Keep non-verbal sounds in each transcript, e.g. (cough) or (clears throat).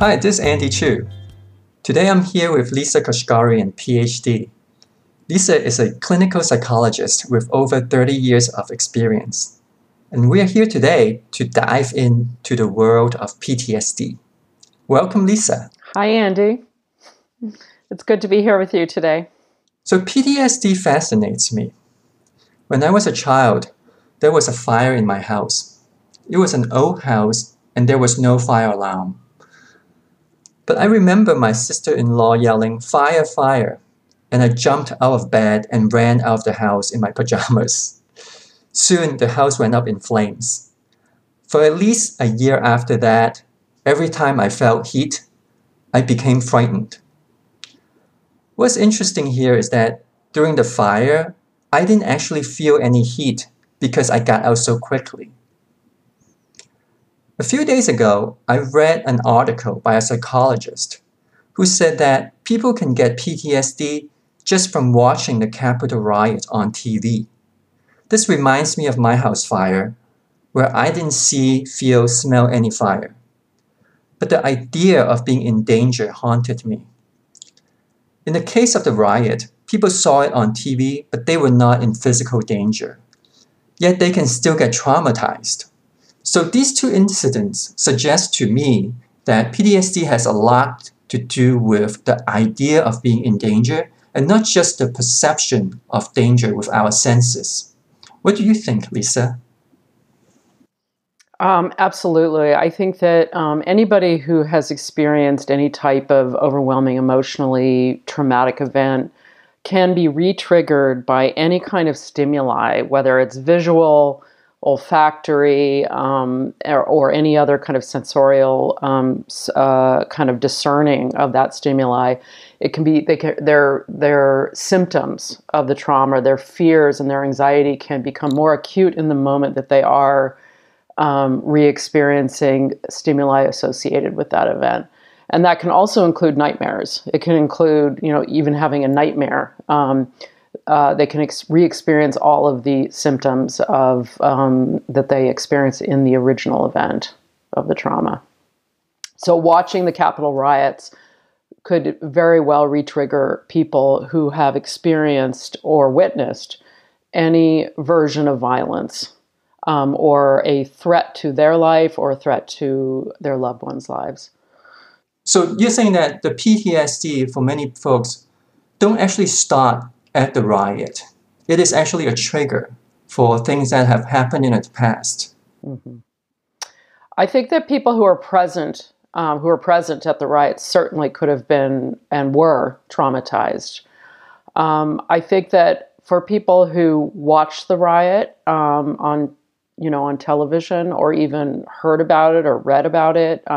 Hi, this is Andy Chu. Today I'm here with Lisa Koshkarian, PhD. Lisa is a clinical psychologist with over 30 years of experience. And we are here today to dive into the world of PTSD. Welcome, Lisa. Hi, Andy. It's good to be here with you today. So, PTSD fascinates me. When I was a child, there was a fire in my house. It was an old house and there was no fire alarm. But I remember my sister in law yelling, Fire, fire! And I jumped out of bed and ran out of the house in my (laughs) pajamas. Soon the house went up in flames. For at least a year after that, every time I felt heat, I became frightened. What's interesting here is that during the fire, I didn't actually feel any heat because I got out so quickly. A few days ago, I read an article by a psychologist who said that people can get PTSD just from watching the Capitol riot on TV. This reminds me of my house fire, where I didn't see, feel, smell any fire. But the idea of being in danger haunted me. In the case of the riot, people saw it on TV, but they were not in physical danger. Yet they can still get traumatized. So these two incidents suggest to me that PTSD has a lot to do with the idea of being in danger and not just the perception of danger with our senses. What do you think, Lisa? Um, absolutely. I think that um, anybody who has experienced any type of overwhelming, emotionally traumatic event can be re triggered by any kind of stimuli, whether it's visual, olfactory, um, or, or, any other kind of sensorial um, uh, kind of discerning of that stimuli. It can be they can, their their symptoms of the trauma, their fears and their anxiety can become more acute in the moment that they are um, re-experiencing stimuli associated with that event. And that can also include nightmares. It can include, you know, even having a nightmare. Um, uh, they can ex- re-experience all of the symptoms of um, that they experienced in the original event of the trauma. So, watching the Capitol riots could very well re-trigger people who have experienced or witnessed any version of violence um, or a threat to their life or a threat to their loved ones' lives. So you're saying that the PTSD for many folks don't actually start at the riot. It is actually a trigger for things that have happened in the past. Mm-hmm. I think that people who are present, um, who are present at the riot, certainly could have been and were traumatized. Um, I think that for people who watched the riot um, on you know, on television or even heard about it or read about it.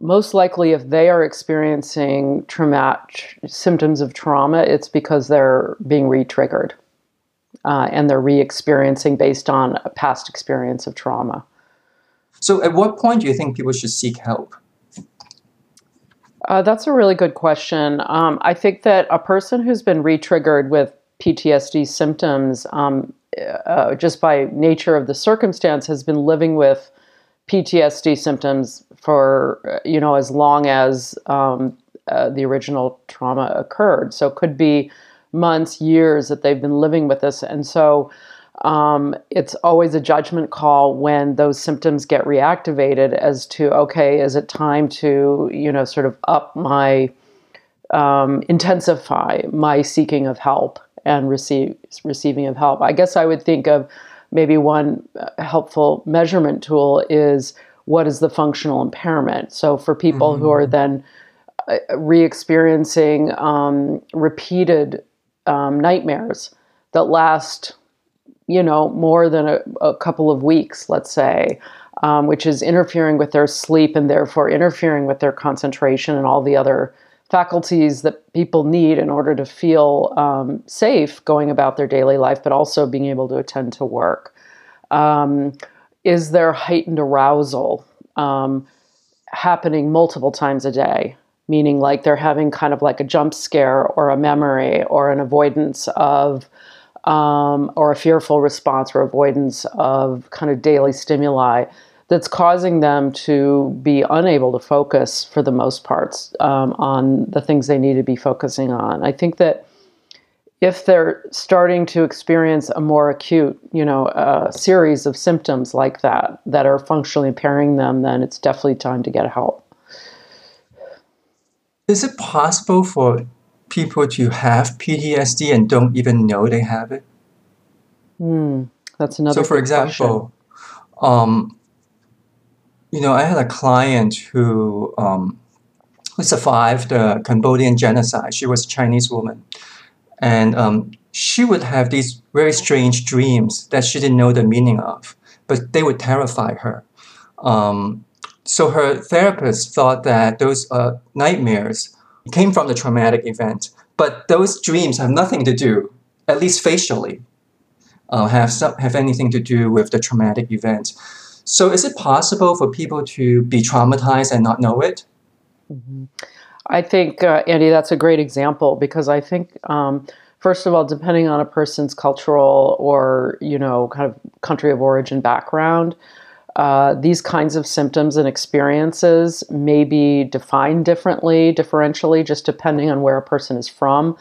Most likely, if they are experiencing traumatic symptoms of trauma, it's because they're being re-triggered uh, and they're re-experiencing based on a past experience of trauma. So, at what point do you think people should seek help? Uh, that's a really good question. Um, I think that a person who's been re-triggered with PTSD symptoms um, uh, just by nature of the circumstance, has been living with PTSD symptoms for uh, you know as long as um, uh, the original trauma occurred. So it could be months, years that they've been living with this, and so um, it's always a judgment call when those symptoms get reactivated as to okay, is it time to you know sort of up my um, intensify my seeking of help and receive, receiving of help. I guess I would think of maybe one uh, helpful measurement tool is what is the functional impairment. So for people mm-hmm. who are mm-hmm. then uh, re-experiencing um, repeated um, nightmares that last, you know, more than a, a couple of weeks, let's say, um, which is interfering with their sleep and therefore interfering with their concentration and all the other faculties that people need in order to feel um, safe going about their daily life, but also being able to attend to work. Um, is there heightened arousal um, happening multiple times a day? Meaning, like they're having kind of like a jump scare or a memory or an avoidance of, um, or a fearful response or avoidance of kind of daily stimuli that's causing them to be unable to focus for the most parts um, on the things they need to be focusing on. I think that if they're starting to experience a more acute, you know, uh, series of symptoms like that that are functionally impairing them, then it's definitely time to get help. Is it possible for people to have PTSD and don't even know they have it? Hmm, that's another. So, for example, um, you know, I had a client who um, who survived the Cambodian genocide. She was a Chinese woman, and um, she would have these very strange dreams that she didn't know the meaning of, but they would terrify her. Um, so her therapist thought that those uh, nightmares came from the traumatic event, but those dreams have nothing to do, at least facially, uh, have some, have anything to do with the traumatic event. So is it possible for people to be traumatized and not know it? Mm-hmm. I think, uh, Andy, that's a great example because I think, um, first of all, depending on a person's cultural or, you know, kind of country of origin background, uh, these kinds of symptoms and experiences may be defined differently, differentially, just depending on where a person is from.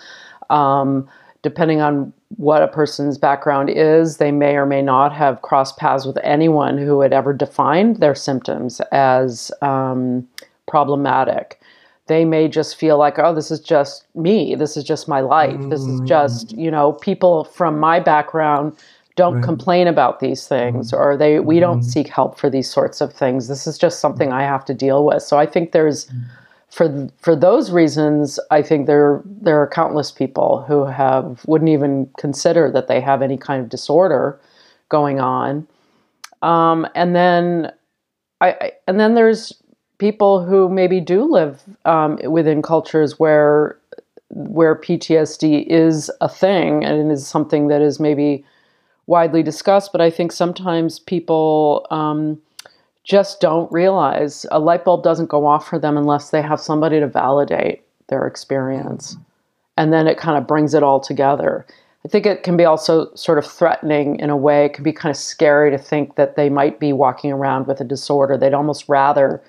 Um, depending on what a person's background is, they may or may not have crossed paths with anyone who had ever defined their symptoms as um, problematic. They may just feel like, oh, this is just me. This is just my life. This is just, you know, people from my background don't right. complain about these things mm-hmm. or they we don't mm-hmm. seek help for these sorts of things. This is just something I have to deal with. So I think there's for for those reasons, I think there there are countless people who have wouldn't even consider that they have any kind of disorder going on. Um, and then I, I, and then there's people who maybe do live um, within cultures where where PTSD is a thing and is something that is maybe widely discussed. But I think sometimes people um, just don't realize a light bulb doesn't go off for them unless they have somebody to validate their experience. And then it kind of brings it all together. I think it can be also sort of threatening in a way. It can be kind of scary to think that they might be walking around with a disorder. They'd almost rather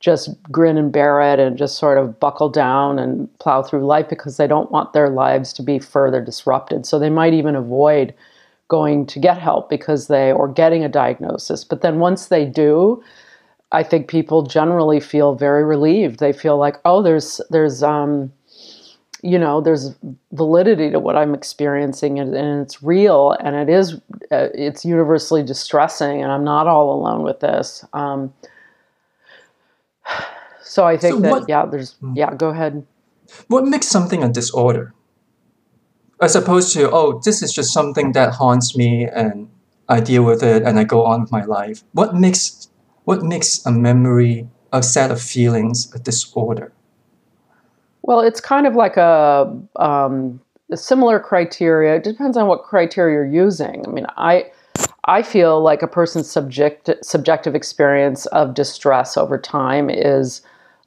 just grin and bear it and just sort of buckle down and plow through life because they don't want their lives to be further disrupted. So they might even avoid going to get help because they or getting a diagnosis. But then once they do, I think people generally feel very relieved. They feel like, oh, there's there's um, you know there's validity to what I'm experiencing and, and it's real and it is uh, it's universally distressing and I'm not all alone with this. Um, (sighs) so I think so that what, yeah, there's hmm. yeah. Go ahead. What makes something a disorder? As opposed to oh this is just something that haunts me and i deal with it and i go on with my life. What makes what makes a memory a set of feelings a disorder? Well it's kind of like a, um, a similar criteria. It depends on what criteria you're using. I mean i I feel like a person's subject, subjective experience of distress over time is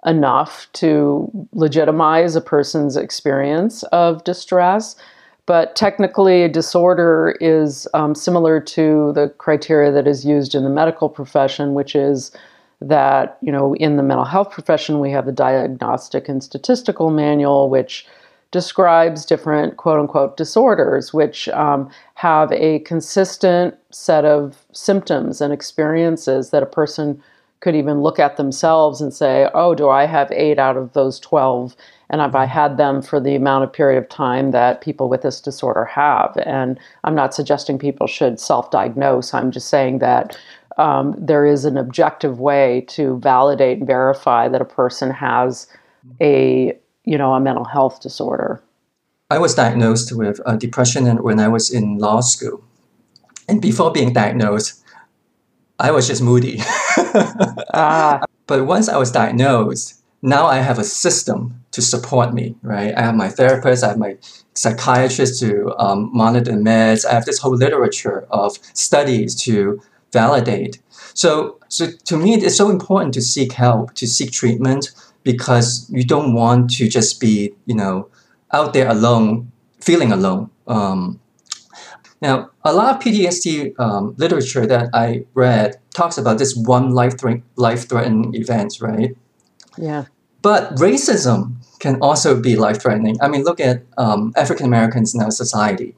enough to legitimize a person's experience of distress. But technically, a disorder is um, similar to the criteria that is used in the medical profession, which is that, you know, in the mental health profession, we have the Diagnostic and Statistical Manual, which describes different quote unquote disorders, which um, have a consistent set of symptoms and experiences that a person could even look at themselves and say, oh, do I have eight out of those 12? And have I had them for the amount of period of time that people with this disorder have? And I'm not suggesting people should self-diagnose. I'm just saying that um, there is an objective way to validate and verify that a person has a you know a mental health disorder. I was diagnosed with uh, depression when I was in law school, and before being diagnosed, I was just moody. (laughs) ah. But once I was diagnosed, now I have a system to support me, right? I have my therapist, I have my psychiatrist to um, monitor meds. I have this whole literature of studies to validate. So, so to me, it's so important to seek help, to seek treatment, because you don't want to just be, you know, out there alone, feeling alone. Um, Now, a lot of PTSD um, literature that I read talks about this one life life threatening event, right? Yeah. But racism can also be life threatening. I mean, look at um, African Americans in our society.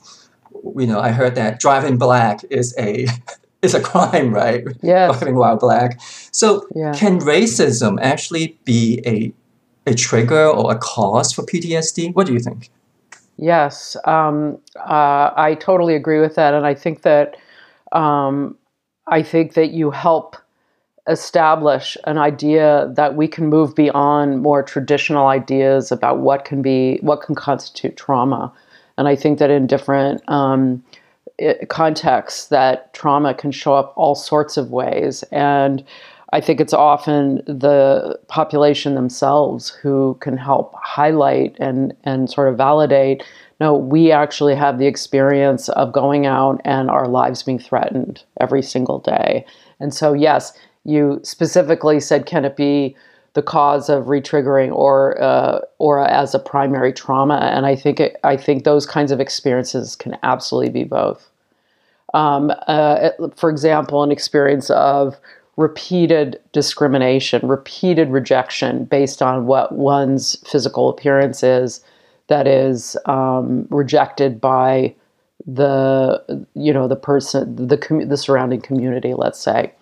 You know, I heard that driving black is a (laughs) is a crime, right? Yeah. Driving while black. So, Yeah. can racism actually be a a trigger or a cause for PTSD? What do you think? Yes, um, uh, I totally agree with that, and I think that um, I think that you help establish an idea that we can move beyond more traditional ideas about what can be what can constitute trauma, and I think that in different um, contexts, that trauma can show up all sorts of ways, and I think it's often the population themselves who can help highlight and and sort of validate. No, we actually have the experience of going out and our lives being threatened every single day. And so, yes, you specifically said, can it be the cause of retriggering or uh, or as a primary trauma? And I think it, I think those kinds of experiences can absolutely be both um, uh, for example, an experience of repeated discrimination, repeated rejection based on what one's physical appearance is, that is um, rejected by the you know the person, the the surrounding community. Let's say.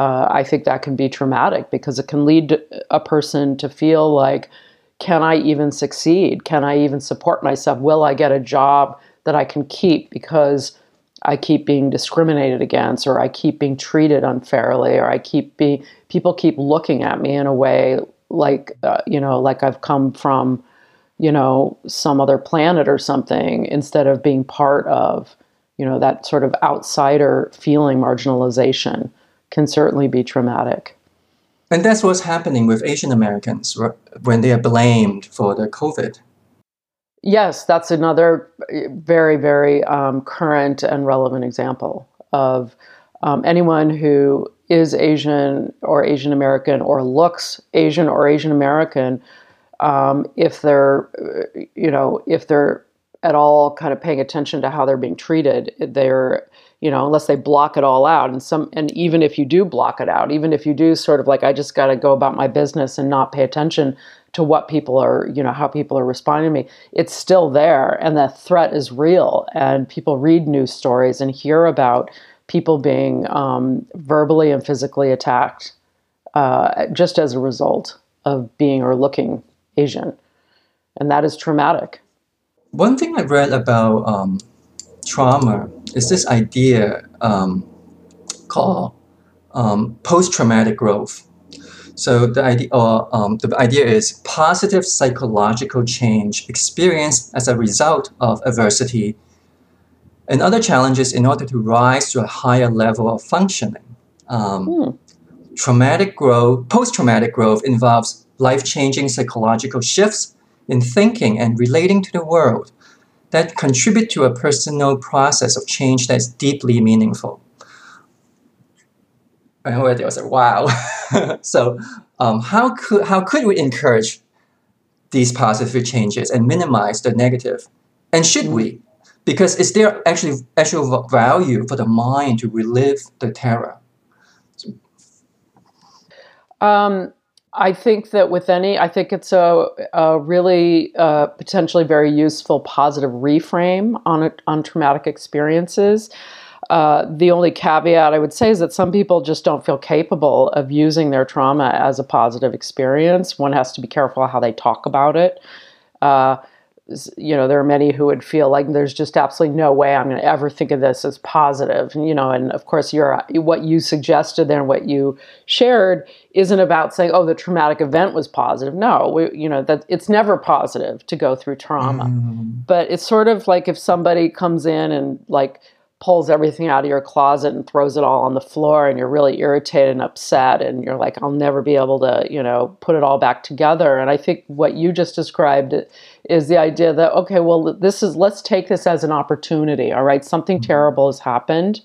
Uh, I think that can be traumatic because it can lead a person to feel like, can I even succeed? Can I even support myself? Will I get a job that I can keep because I keep being discriminated against, or I keep being treated unfairly, or I keep being, people keep looking at me in a way like uh, you know like I've come from you know some other planet or something instead of being part of you know that sort of outsider feeling marginalization can certainly be traumatic. And that's what's happening with Asian Americans when they are blamed for the COVID. Yes, that's another very, very um, current and relevant example of um, anyone who is Asian or Asian American or looks Asian or Asian American. Um, if they're, uh, you know, if they're at all kind of paying attention to how they're being treated, they're, you know, unless they block it all out, and some, and even if you do block it out, even if you do sort of like, I just got to go about my business and not pay attention to what people are, you know, how people are responding to me, it's still there, and the threat is real, and people read news stories and hear about people being um, verbally and physically attacked uh, just as a result of being or looking Asian, and that is traumatic. One thing I read about um, trauma is this idea um, called um, post-traumatic growth. So the idea, or, um, the idea is positive psychological change experienced as a result of adversity and other challenges in order to rise to a higher level of functioning. Um, Hmm. Traumatic growth, post-traumatic growth involves life-changing psychological shifts in thinking and relating to the world that contribute to a personal process of change that's deeply meaningful. I already was like, wow. (laughs) so, um, how could how could we encourage these positive changes and minimize the negative? And should we? Because is there actually actual value for the mind to relive the terror? Um, I think that with any, I think it's a, a really uh, potentially very useful positive reframe on it, on traumatic experiences. Uh, the only caveat I would say is that some people just don't feel capable of using their trauma as a positive experience. One has to be careful how they talk about it. Uh, you know, there are many who would feel like there's just absolutely no way I'm going to ever think of this as positive. And, you know, and of course, your what you suggested there and what you shared isn't about saying, "Oh, the traumatic event was positive." No, we, you know, that it's never positive to go through trauma Mm, but it's sort of like if somebody comes in and like pulls everything out of your closet and throws it all on the floor and you're really irritated and upset and you're like i'll never be able to you know put it all back together. And i think what you just described is the idea that okay well this is let's take this as an opportunity all right? Something terrible has happened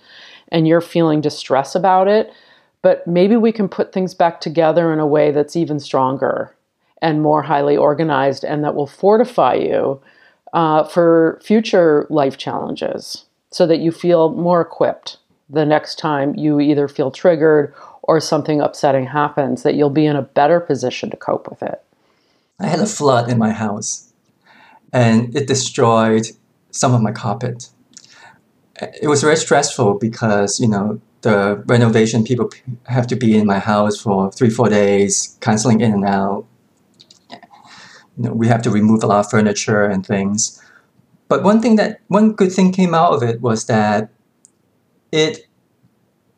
and you're feeling distress about it but maybe we can put things back together in a way that's even stronger and more highly organized and that will fortify you uh, for future life challenges. So that you feel more equipped the next time you either feel triggered or something upsetting happens, that you'll be in a better position to cope with it. I had a flood in my house and it destroyed some of my carpet. It was very stressful because, you know, the renovation people have to be in my house for three, four days, canceling in and out. You know, we have to remove a lot of furniture and things. But one thing that one good thing came out of it was that it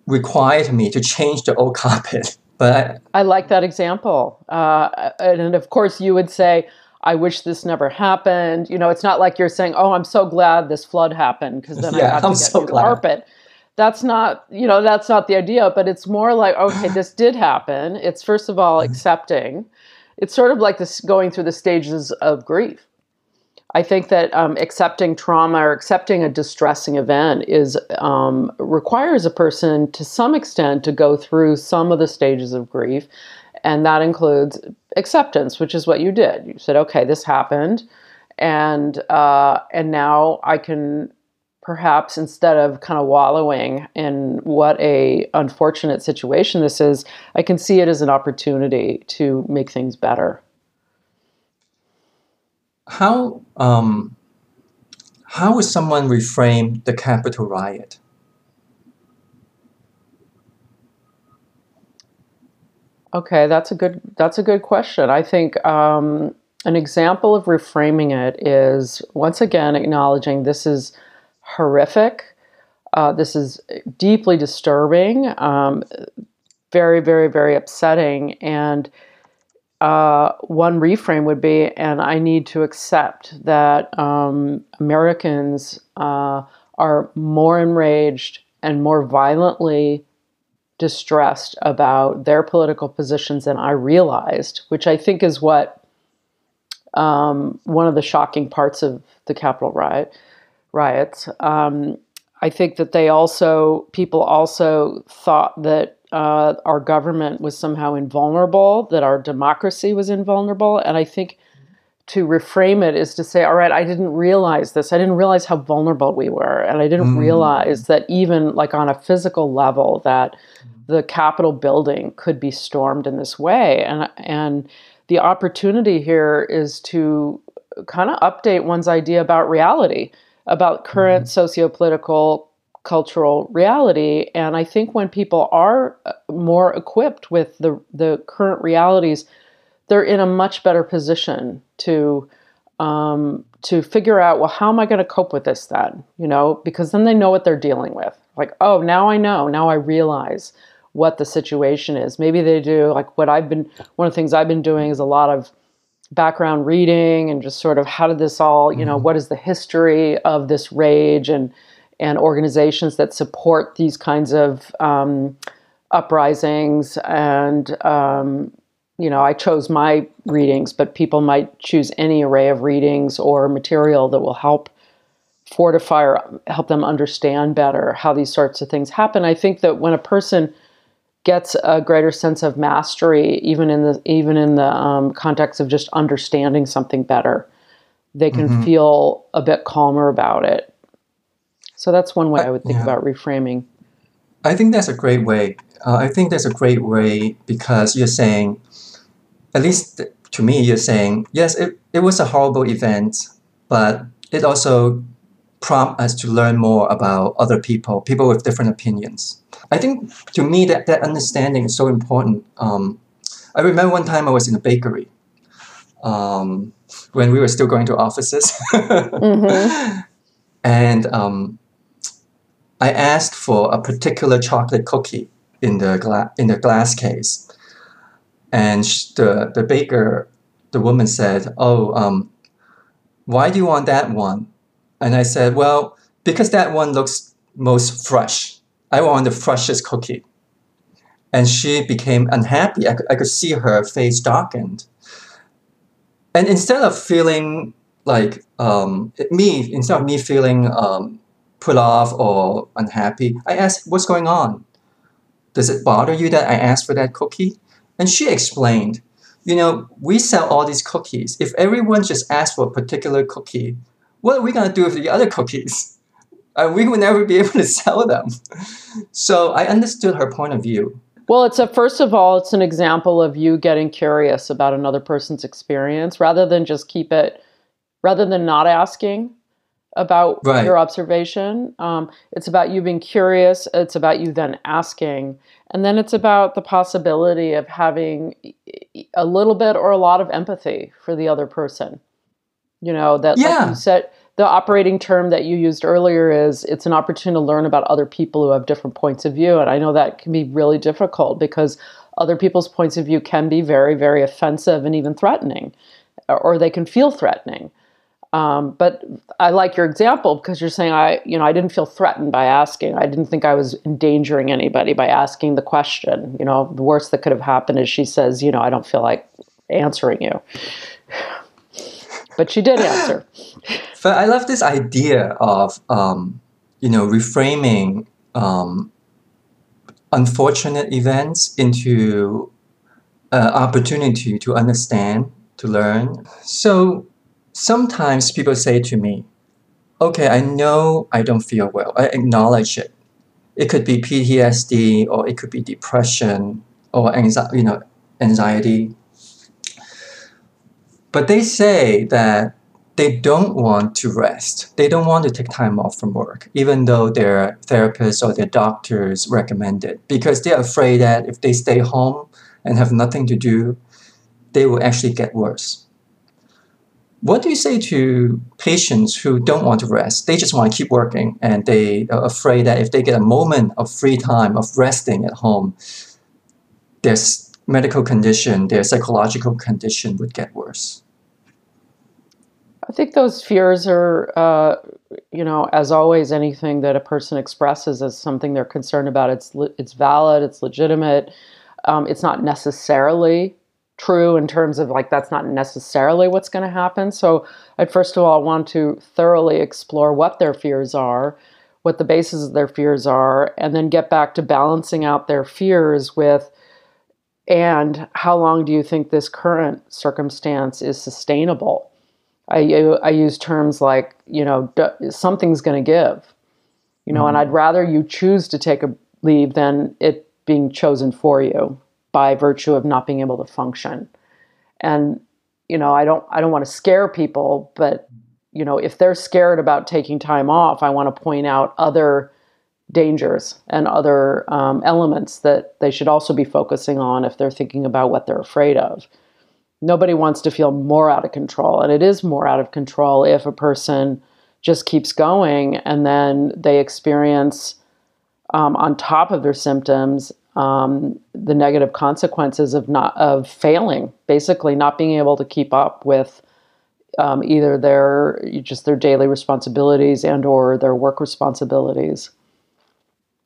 required me to change the old (laughs) carpet. But I, I like that example. Uh, and of course, you would say, I wish this never happened. You know, it's not like you're saying, "Oh, I'm so glad this flood happened because then yeah, I have to I'm get so new glad. carpet." That's not, you know, that's not the idea. But it's more like, okay, this did happen. It's first of all (laughs) mm-hmm. accepting. It's sort of like this going through the stages of grief. I think that um, accepting trauma or accepting a distressing event is um, requires a person to some extent to go through some of the stages of grief, and that includes acceptance, which is what you did. You said, "Okay, this happened, and uh, and now I can." Perhaps instead of kind of wallowing in what a unfortunate situation this is, I can see it as an opportunity to make things better how um, how would someone reframe the Capitol riot? Okay, that's a good that's a good question. I think um, an example of reframing it is once again acknowledging this is horrific. Uh, this is deeply disturbing, um, very, very, very upsetting, and uh, one reframe would be, and I need to accept that um, Americans uh, are more enraged and more violently distressed about their political positions than I realized, which I think is what um, one of the shocking parts of the Capitol riot riots. Um, I think that they also people also thought that uh, our government was somehow invulnerable, that our democracy was invulnerable. And I think to reframe it is to say, all right, I didn't realize this. I didn't realize how vulnerable we were. And I didn't mm. realize that even like on a physical level, that the Capitol building could be stormed in this way. And, and the opportunity here is to kind of update one's idea about reality, about current mm. socio-political cultural reality. And I think when people are uh, more equipped with the, the current realities, they're in a much better position to um, to figure out well how am i going to cope with this then you know because then they know what they're dealing with like oh now i know now i realize what the situation is maybe they do like what i've been one of the things i've been doing is a lot of background reading and just sort of how did this all you know mm-hmm. what is the history of this rage and and organizations that support these kinds of um, uprisings. And, um, you know, I chose my readings, but people might choose any array of readings or material that will help fortify or help them understand better how these sorts of things happen. I think that when a person gets a greater sense of mastery, even in the even in the um, context of just understanding something better, they can mm-hmm. feel a bit calmer about it. So that's one way I would think yeah. about reframing. I think that's a great way. Uh, I think that's a great way because you're saying, at least to me, you're saying, yes, it, it was a horrible event, but it also prompt us to learn more about other people, people with different opinions. I think to me that, that understanding is so important. Um, I remember one time I was in a bakery um, when we were still going to offices. (laughs) mm-hmm. And um, I asked for a particular chocolate cookie in the gla- in the glass case, and the the baker, the woman said, "Oh, um, why do you want that one?" And I said, "Well, because that one looks most fresh. I want the freshest cookie." And she became unhappy. I could, I could see her face darkened. And instead of feeling like um, me, instead of me feeling um, put off or unhappy, I asked, What's going on? Does it bother you that I asked for that cookie? And she explained, You know, we sell all these cookies. If everyone just asks for a particular cookie, what are we going to do with the other cookies? (laughs) uh, we would never be able to (laughs) sell them. So I understood her point of view. Well, it's a first of all, it's an example of you getting curious about another person's experience rather than just keep it, rather than not asking about Right. your observation. Um, it's about you being curious. It's about you then asking, and then it's about the possibility of having a little bit or a lot of empathy for the other person. You know that, like Yeah. you said, the operating term that you used earlier is it's an opportunity to learn about other people who have different points of view, and I know that can be really difficult because other people's points of view can be very, very offensive and even threatening, or they can feel threatening. Um, but I like your example because you're saying I, you know, I didn't feel threatened by asking. I didn't think I was endangering anybody by asking the question. You know, the worst that could have happened is she says, you know, I don't feel like answering you. But she did answer. But I love this idea of, um, you know, reframing um, unfortunate events into an opportunity to understand, to learn. So sometimes people say to me, okay, I know I don't feel well. I acknowledge it. It could be PTSD or it could be depression or anxiety, you know, anxiety. But they say that they don't want to rest. They don't want to take time off from work, even though their therapists or their doctors recommend it, because they're afraid that if they stay home and have nothing to do, they will actually get worse. What do you say to patients who don't want to rest? They just want to keep working and they are afraid that if they get a moment of free time, of resting at home, their medical condition, their psychological condition would get worse. I think those fears are, uh, you know, as always, anything that a person expresses as something they're concerned about, it's le- it's valid, it's legitimate. Um, it's not necessarily true in terms of like that's not necessarily what's going to happen. So I'd first of all want to thoroughly explore what their fears are, what the basis of their fears are, and then get back to balancing out their fears with. And how long do you think this current circumstance is sustainable? I, I use terms like, you know, d- something's going to give, you know, mm-hmm. and I'd rather you choose to take a leave than it being chosen for you by virtue of not being able to function. And, you know, I don't, I don't want to scare people, but, you know, if they're scared about taking time off, I want to point out other dangers and other um, elements that they should also be focusing on if they're thinking about what they're afraid of nobody wants to feel more out of control and it is more out of control if a person just keeps going and then they experience um, on top of their symptoms um, the negative consequences of not of failing basically not being able to keep up with um, either their just their daily responsibilities and or their work responsibilities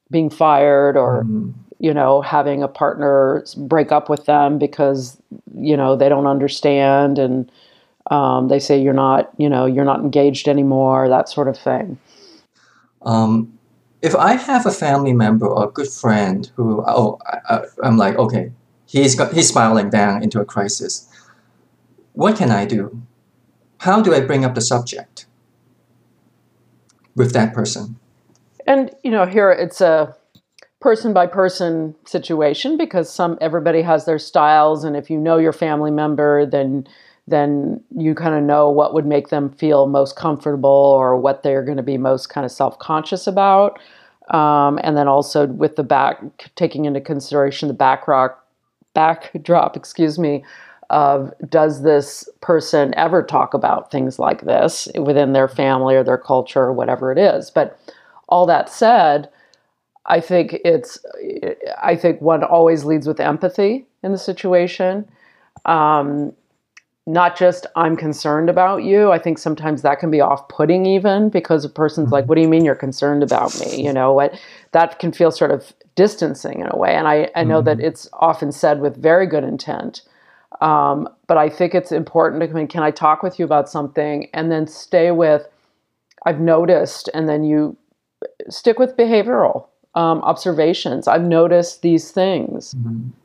being fired or Mhm. you know, having a partner break up with them because you know they don't understand and um, they say you're not, you know, you're not engaged anymore, that sort of thing. Um, if I have a family member or a good friend who, oh, I, I'm like, okay, he's got, he's spiraling down into a crisis. What can I do? How do I bring up the subject with that person? And you know, here it's a person by person situation because some everybody has their styles, and if you know your family member, then then you kind of know what would make them feel most comfortable or what they're going to be most kind of self conscious about. Um, and then also with the back taking into consideration the backdrop backdrop, (laughs) excuse me, of does this person ever talk about things like this within their family or their culture or whatever it is. But all that said, I think it's I think one always leads with empathy in the situation. Um, not just I'm concerned about you. I think sometimes that can be off-putting even because a person's like, "What do you mean you're concerned about me?" You know, what that can feel sort of distancing in a way. And I, I know that it's often said with very good intent. Um, but I think it's important to I mean, can I talk with you about something and then stay with I've noticed and then you stick with behavioral um, observations. I've noticed these things,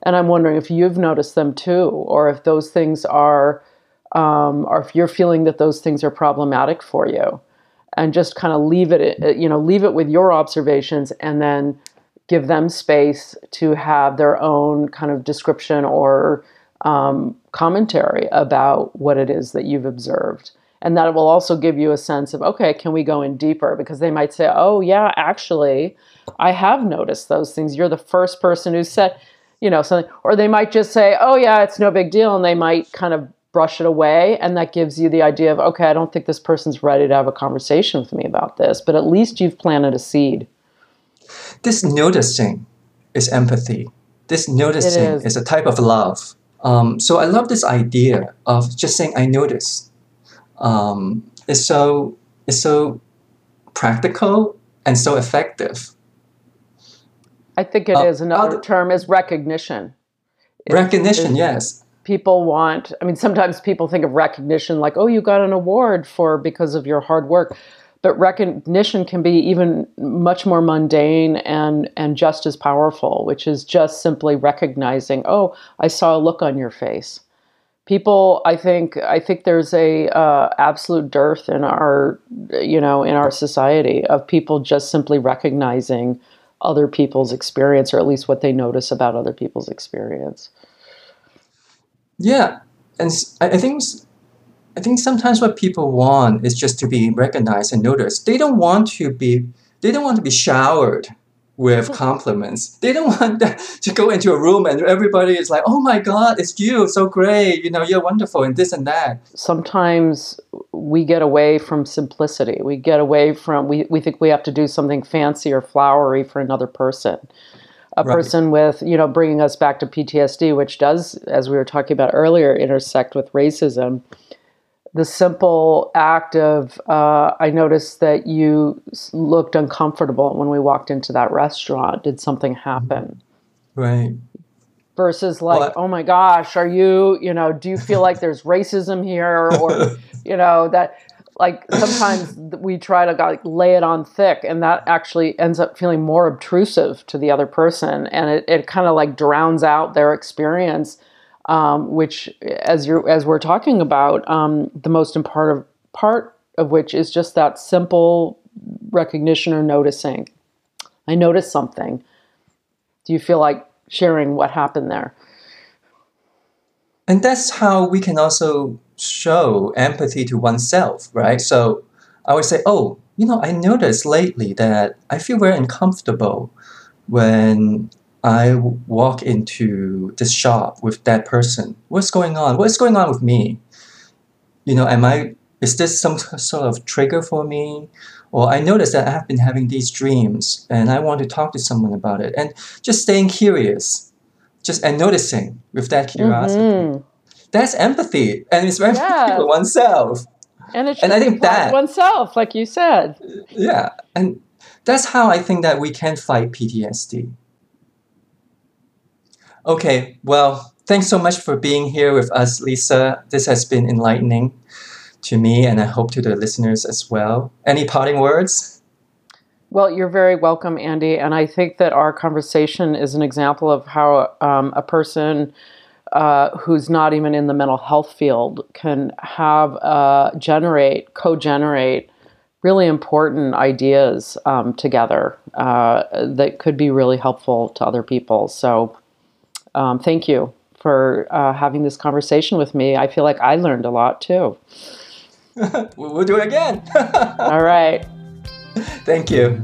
and I'm wondering if you've noticed them too, or if those things are, um, or if you're feeling that those things are problematic for you. and just kind of leave it, uh, you know, leave it with your observations and then give them space to have their own kind of description or um, commentary about what it is that you've observed. And that will also give you a sense of, okay, can we go in deeper? Because they might say, oh, yeah, actually, I have noticed those things. You're the first person who said, you know, something. Or they might just say, oh, yeah, it's no big deal. And they might kind of brush it away. And that gives you the idea of, okay, I don't think this person's ready to have a conversation with me about this. But at least you've planted a seed. This noticing is empathy. This noticing is. is. a type of love. Um, so I love this idea of just saying I notice. Um, it's so it's so practical and so effective. I think it uh, is. Another term is recognition. Recognition, yes. People want. I mean, sometimes people think of recognition like, "Oh, you got an award for because of your hard work." but recognition can be even much more mundane and and just as powerful which is just simply recognizing oh i saw a look on your face people i think i think there's a uh, absolute dearth in our you know in our society of people just simply recognizing other people's experience or at least what they notice about other people's experience yeah and i think I think sometimes what people want is just to be recognized and noticed. They don't want to be they don't want to be showered with (laughs) compliments. They don't want (laughs) to go into a room and everybody is like, "Oh my God, it's you! So great! You know, you're wonderful," and this and that. Sometimes we get away from simplicity. We get away from we we think we have to do something fancy or flowery for another person. A right. person with you know bringing us back to PTSD, which does, as we were talking about earlier, intersect with racism the simple act of uh, I noticed that you looked uncomfortable when we walked into that restaurant. Did something happen? Right. Versus like, well, oh my gosh, are you, you know, do you feel like there's racism here or, (laughs) you know, that like sometimes (clears throat) we try to like lay it on thick and that actually ends up feeling more obtrusive to the other person and it, it kind of like drowns out their experience um, which, as you as we're talking about, um, the most important part of which is just that simple recognition or noticing. I noticed something. Do you feel like sharing what happened there? And that's how we can also show empathy to oneself, right? So I would say, oh, you know, I noticed lately that I feel very uncomfortable when I walk into this shop with that person. What's going on? What's going on with me? You know, am I, is this some (laughs) sort of trigger for me? Or I noticed that I have been having these dreams and I want to talk to someone about it. And just staying curious, just and noticing with that curiosity. Mm-hmm. That's empathy. And it's very yeah. for oneself. And, and I think that oneself, like you said. Yeah. And that's how I think that we can fight PTSD Okay, well, thanks so much for being here with us, Lisa. This has been enlightening to me, and I hope to the listeners as well. Any parting words? Well, you're very welcome, Andy. And I think that our conversation is an example of how um, a person uh, who's not even in the mental health field can have uh, generate, co-generate really important ideas um, together uh, that could be really helpful to other people. So um, thank you for uh, having this conversation with me. I feel like I learned a lot too. (laughs) we'll do it again. (laughs) All right. Thank you.